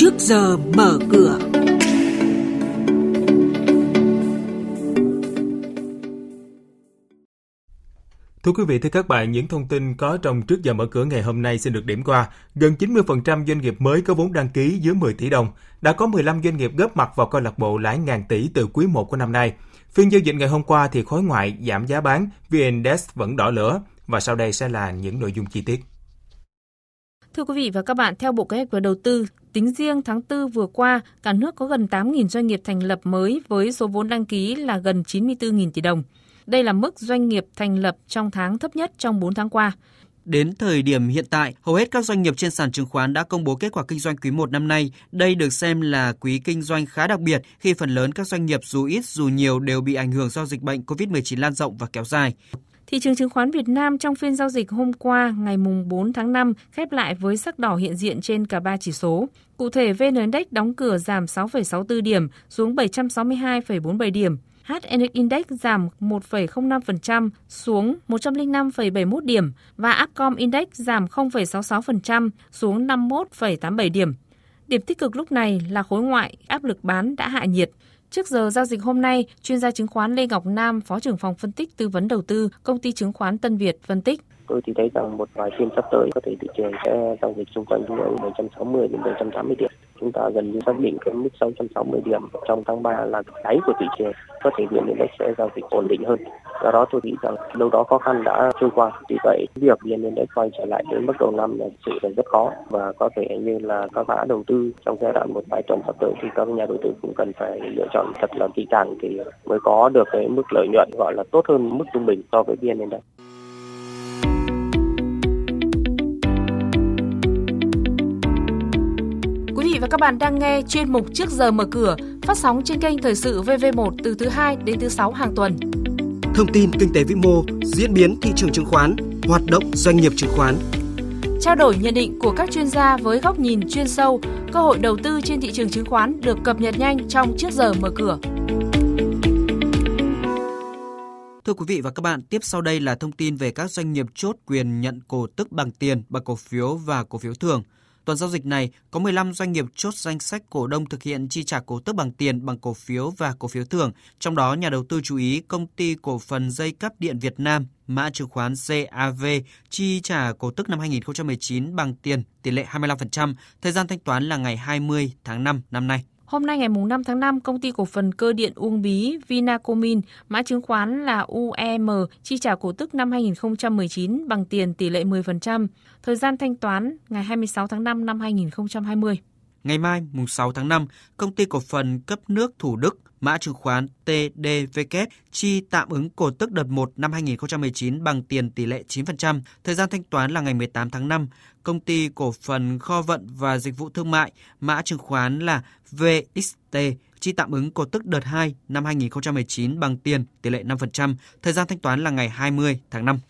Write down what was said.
trước giờ mở cửa. Thưa quý vị, thưa các bạn, những thông tin có trong trước giờ mở cửa ngày hôm nay xin được điểm qua. Gần 90% doanh nghiệp mới có vốn đăng ký dưới 10 tỷ đồng. Đã có 15 doanh nghiệp góp mặt vào câu lạc bộ lãi ngàn tỷ từ quý 1 của năm nay. Phiên giao dịch ngày hôm qua thì khối ngoại giảm giá bán, VN-Index vẫn đỏ lửa. Và sau đây sẽ là những nội dung chi tiết. Thưa quý vị và các bạn, theo Bộ Kế hoạch và Đầu tư, tính riêng tháng 4 vừa qua, cả nước có gần 8.000 doanh nghiệp thành lập mới với số vốn đăng ký là gần 94.000 tỷ đồng. Đây là mức doanh nghiệp thành lập trong tháng thấp nhất trong 4 tháng qua. Đến thời điểm hiện tại, hầu hết các doanh nghiệp trên sàn chứng khoán đã công bố kết quả kinh doanh quý 1 năm nay. Đây được xem là quý kinh doanh khá đặc biệt khi phần lớn các doanh nghiệp dù ít dù nhiều đều bị ảnh hưởng do dịch bệnh COVID-19 lan rộng và kéo dài. Thị trường chứng khoán Việt Nam trong phiên giao dịch hôm qua ngày 4 tháng 5 khép lại với sắc đỏ hiện diện trên cả ba chỉ số. Cụ thể, VN Index đóng cửa giảm 6,64 điểm xuống 762,47 điểm. HNX Index giảm 1,05% xuống 105,71 điểm và Upcom Index giảm 0,66% xuống 51,87 điểm. Điểm tích cực lúc này là khối ngoại áp lực bán đã hạ nhiệt. Trước giờ giao dịch hôm nay, chuyên gia chứng khoán Lê Ngọc Nam, Phó trưởng phòng phân tích tư vấn đầu tư, công ty chứng khoán Tân Việt phân tích. Tôi thì thấy rằng một vài phiên sắp tới có thể thị trường sẽ giao dịch xung quanh ngưỡng 760 đến 780 điểm. Chúng ta gần như xác định cái mức 660 điểm trong tháng 3 là đáy của thị trường. Có thể VN Index sẽ giao dịch ổn định hơn. Do đó tôi nghĩ rằng đâu đó khó khăn đã trôi qua. Vì vậy, việc liên Index quay trở lại đến mức đầu năm là sự là rất khó và có thể như là các mã đầu tư trong giai đoạn một vài tuần sắp tới thì các nhà đầu tư cũng cần phải lựa chọn thật là kỹ càng thì mới có được cái mức lợi nhuận gọi là tốt hơn mức trung bình so với VN Index. và các bạn đang nghe chuyên mục Trước giờ mở cửa phát sóng trên kênh Thời sự VV1 từ thứ 2 đến thứ 6 hàng tuần. Thông tin kinh tế vĩ mô, diễn biến thị trường chứng khoán, hoạt động doanh nghiệp chứng khoán. Trao đổi nhận định của các chuyên gia với góc nhìn chuyên sâu, cơ hội đầu tư trên thị trường chứng khoán được cập nhật nhanh trong Trước giờ mở cửa. Thưa quý vị và các bạn, tiếp sau đây là thông tin về các doanh nghiệp chốt quyền nhận cổ tức bằng tiền, bằng cổ phiếu và cổ phiếu thường – Tuần giao dịch này, có 15 doanh nghiệp chốt danh sách cổ đông thực hiện chi trả cổ tức bằng tiền, bằng cổ phiếu và cổ phiếu thưởng. Trong đó, nhà đầu tư chú ý công ty cổ phần dây cáp điện Việt Nam, mã chứng khoán CAV, chi trả cổ tức năm 2019 bằng tiền tỷ lệ 25%, thời gian thanh toán là ngày 20 tháng 5 năm nay. Hôm nay ngày 5 tháng 5, công ty cổ phần cơ điện Uông Bí Vinacomin, mã chứng khoán là UEM, chi trả cổ tức năm 2019 bằng tiền tỷ lệ 10%, thời gian thanh toán ngày 26 tháng 5 năm 2020. Ngày mai, mùng 6 tháng 5, công ty cổ phần cấp nước Thủ Đức, mã chứng khoán TDVK chi tạm ứng cổ tức đợt 1 năm 2019 bằng tiền tỷ lệ 9%, thời gian thanh toán là ngày 18 tháng 5. Công ty cổ phần kho vận và dịch vụ thương mại, mã chứng khoán là VXT chi tạm ứng cổ tức đợt 2 năm 2019 bằng tiền tỷ lệ 5%, thời gian thanh toán là ngày 20 tháng 5.